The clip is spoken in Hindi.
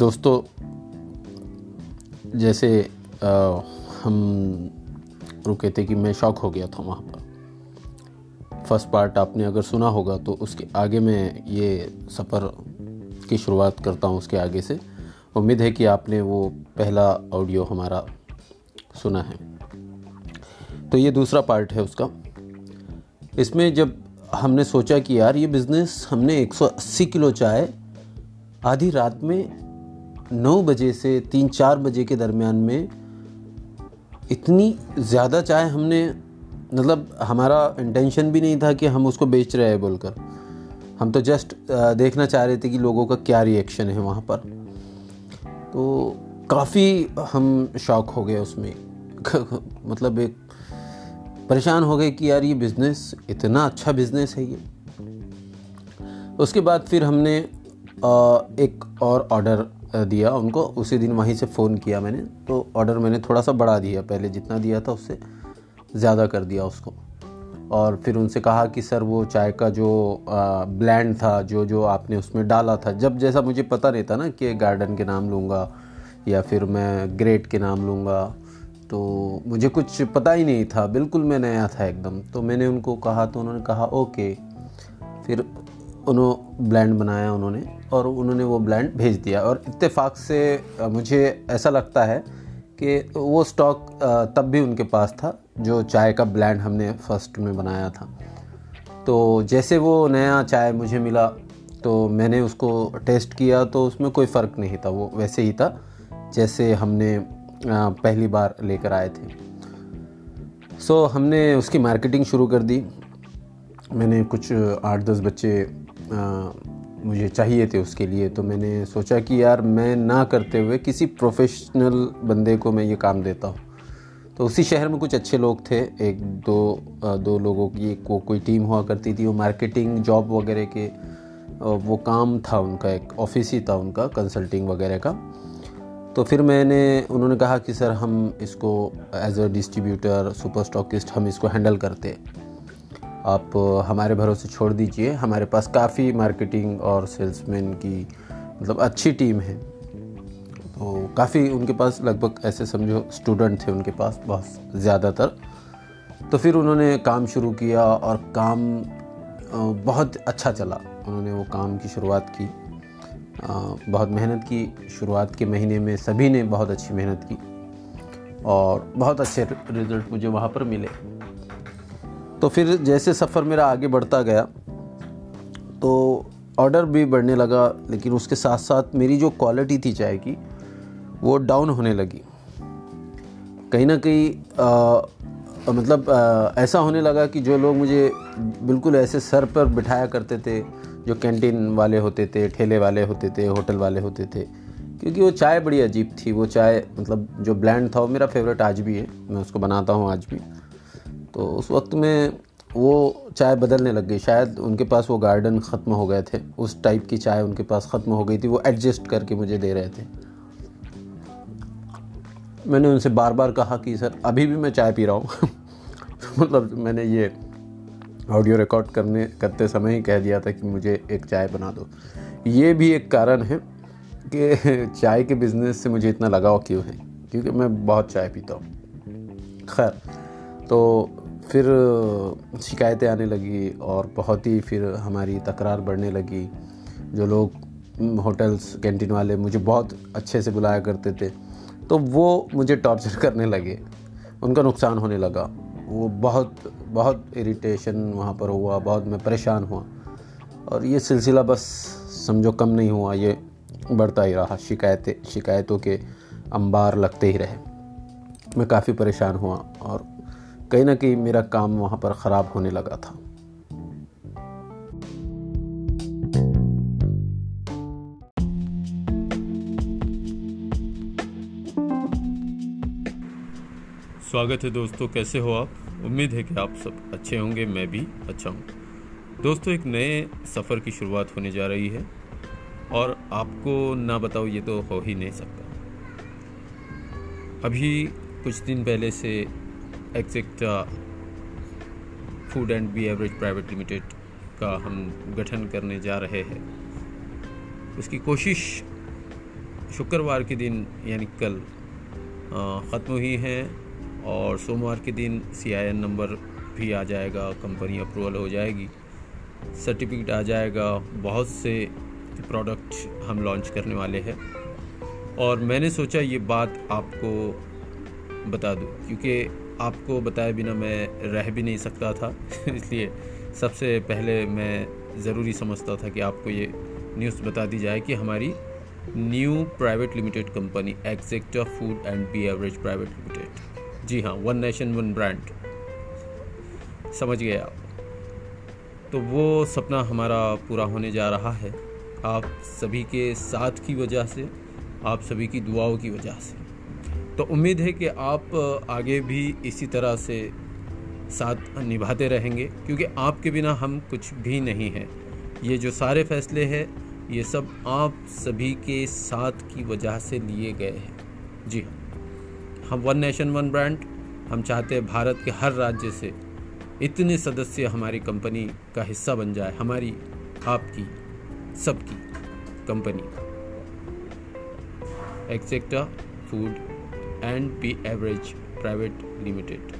दोस्तों जैसे आ, हम रुके थे कि मैं शौक हो गया था वहाँ पर। फ़र्स्ट पार्ट आपने अगर सुना होगा तो उसके आगे मैं ये सफ़र की शुरुआत करता हूँ उसके आगे से। उम्मीद है कि आपने वो पहला ऑडियो हमारा सुना है। तो ये दूसरा पार्ट है उसका। इसमें जब हमने सोचा कि यार ये बिज़नेस हमने 180 किलो चाय आधी रात में नौ बजे से तीन चार बजे के दरमियान में इतनी ज़्यादा चाय हमने मतलब हमारा इंटेंशन भी नहीं था कि हम उसको बेच रहे हैं बोलकर। हम तो जस्ट देखना चाह रहे थे कि लोगों का क्या रिएक्शन है वहाँ पर। तो काफ़ी हम शौक हो गए उसमें। मतलब एक परेशान हो गए कि यार ये बिज़नेस इतना अच्छा बिज़नेस है ये। उसके बाद फिर हमने एक और ऑर्डर दिया उनको। उसी दिन वहीं से फ़ोन किया मैंने तो ऑर्डर मैंने थोड़ा सा बढ़ा दिया। पहले जितना दिया था उससे ज़्यादा कर दिया उसको। और फिर उनसे कहा कि, सर, वो चाय का जो ब्लैंड था, जो जो आपने उसमें डाला था। जब जैसा मुझे पता नहीं था ना कि गार्डन के नाम लूँगा या फिर मैं ग्रेट के नाम लूँगा तो मुझे कुछ पता ही नहीं था। बिल्कुल मैं नया था एकदम। तो मैंने उनको कहा तो उन्होंने कहा, ओके। फिर उन्होंने ब्लैंड बनाया उन्होंने और उन्होंने वो ब्लैंड भेज दिया। और इत्तेफाक से मुझे ऐसा लगता है कि वो स्टॉक तब भी उनके पास था जो चाय का ब्लैंड हमने फ़र्स्ट में बनाया था। तो जैसे वो नया चाय मुझे मिला तो मैंने उसको टेस्ट किया तो उसमें कोई फ़र्क नहीं था। वो वैसे ही था जैसे हमने पहली बार लेकर आए थे। सो हमने उसकी मार्केटिंग शुरू कर दी। मैंने कुछ आठ दस बच्चे मुझे चाहिए थे उसके लिए तो मैंने सोचा कि यार मैं ना करते हुए किसी प्रोफेशनल बंदे को मैं ये काम देता हूँ। तो उसी शहर में कुछ अच्छे लोग थे, एक दो दो लोगों की को कोई टीम हुआ करती थी, वो मार्केटिंग जॉब वगैरह के वो काम था उनका, एक ऑफ़िस ही था उनका कंसल्टिंग वगैरह का। तो फिर मैंने, उन्होंने कहा कि, सर, हम इसको as a distributor super stockist हम इसको हैंडल करते आप हमारे भरोसे छोड़ दीजिए। हमारे पास काफ़ी मार्केटिंग और सेल्समैन की मतलब अच्छी टीम है। तो काफ़ी उनके पास लगभग ऐसे समझो स्टूडेंट थे उनके पास बहुत ज़्यादातर। तो फिर उन्होंने काम शुरू किया और काम बहुत अच्छा चला। उन्होंने वो काम की शुरुआत की। बहुत मेहनत की। शुरुआत के महीने में सभी ने बहुत अच्छी मेहनत की और बहुत अच्छे रिज़ल्ट मुझे वहाँ पर मिले। तो फिर जैसे सफ़र मेरा आगे बढ़ता गया तो ऑर्डर भी बढ़ने लगा लेकिन उसके साथ साथ मेरी जो क्वालिटी थी चाय की वो डाउन होने लगी। कहीं ना कहीं मतलब आ, ऐसा होने लगा कि जो लोग मुझे बिल्कुल ऐसे सर पर बिठाया करते थे जो कैंटीन वाले होते थे ठेले वाले होते थे होटल वाले होते थे क्योंकि वो चाय बड़ी अजीब थी वो चाय मतलब जो ब्लैंड था वो मेरा फेवरेट आज भी है मैं उसको बनाता हूँ आज भी। तो उस वक्त में वो चाय बदलने लग गई। शायद उनके पास वो गार्डन ख़त्म हो गए थे। उस टाइप की चाय उनके पास ख़त्म हो गई थी। वो एडजस्ट करके मुझे दे रहे थे। मैंने उनसे बार बार कहा कि, सर, अभी भी मैं चाय पी रहा हूँ। मतलब मैंने ये ऑडियो रिकॉर्ड करने, करते समय ही कह दिया था कि मुझे एक चाय बना दो। ये भी एक कारण है कि चाय के बिज़नेस से मुझे इतना लगाव क्यों है? क्योंकि मैं बहुत चाय पीता हूँ। खैर तो फिर शिकायतें आने लगी और बहुत ही फिर हमारी तकरार बढ़ने लगी। जो लोग होटल्स, कैंटीन वाले मुझे बहुत अच्छे से बुलाया करते थे तो वो मुझे टॉर्चर करने लगे। उनका नुकसान होने लगा। वो बहुत बहुत इरिटेशन वहाँ पर हुआ, बहुत मैं परेशान हुआ। और ये सिलसिला बस समझो कम नहीं हुआ, ये बढ़ता ही रहा। शिकायतें, शिकायतों के अंबार लगते ही रहे। मैं काफ़ी परेशान हुआ और कहीं ना कहीं मेरा काम वहाँ पर ख़राब होने लगा था। स्वागत है दोस्तों, कैसे हो आप? उम्मीद है कि आप सब अच्छे होंगे, मैं भी अच्छा हूँ। दोस्तों, एक नए सफ़र की शुरुआत होने जा रही है और आपको ना बताओ, ये तो हो ही नहीं सकता। अभी कुछ दिन पहले से Exacta food and beverage private limited का हम गठन करने जा रहे हैं। उसकी कोशिश शुक्रवार के दिन, यानी कल ख़त्म हुई है और सोमवार के दिन सी आई एन नंबर भी आ जाएगा कंपनी अप्रूवल हो जाएगी। सर्टिफिकेट आ जाएगा, बहुत से प्रोडक्ट हम लॉन्च करने वाले हैं। और मैंने सोचा ये बात आपको बता दूँ, क्योंकि आपको बताए बिना मैं रह भी नहीं सकता था। इसलिए सबसे पहले मैं ज़रूरी समझता था कि आपको ये न्यूज़ बता दी जाए कि हमारी new private limited company Exacta food and beverage private limited जी हाँ वन नेशन वन ब्रांड समझ गए आप? तो वो सपना हमारा पूरा होने जा रहा है। आप सभी के साथ की वजह से, आप सभी की दुआओं की वजह से। तो उम्मीद है कि आप आगे भी इसी तरह से साथ निभाते रहेंगे, क्योंकि आपके बिना हम कुछ भी नहीं हैं। ये जो सारे फैसले हैं, ये सब आप सभी के साथ की वजह से लिए गए हैं। जी हाँ। हम वन नेशन, वन ब्रांड, हम चाहते हैं भारत के हर राज्य से इतने सदस्य हमारी कंपनी का हिस्सा बन जाए, हमारी, आपकी, सबकी company. Exacta food and beverage private limited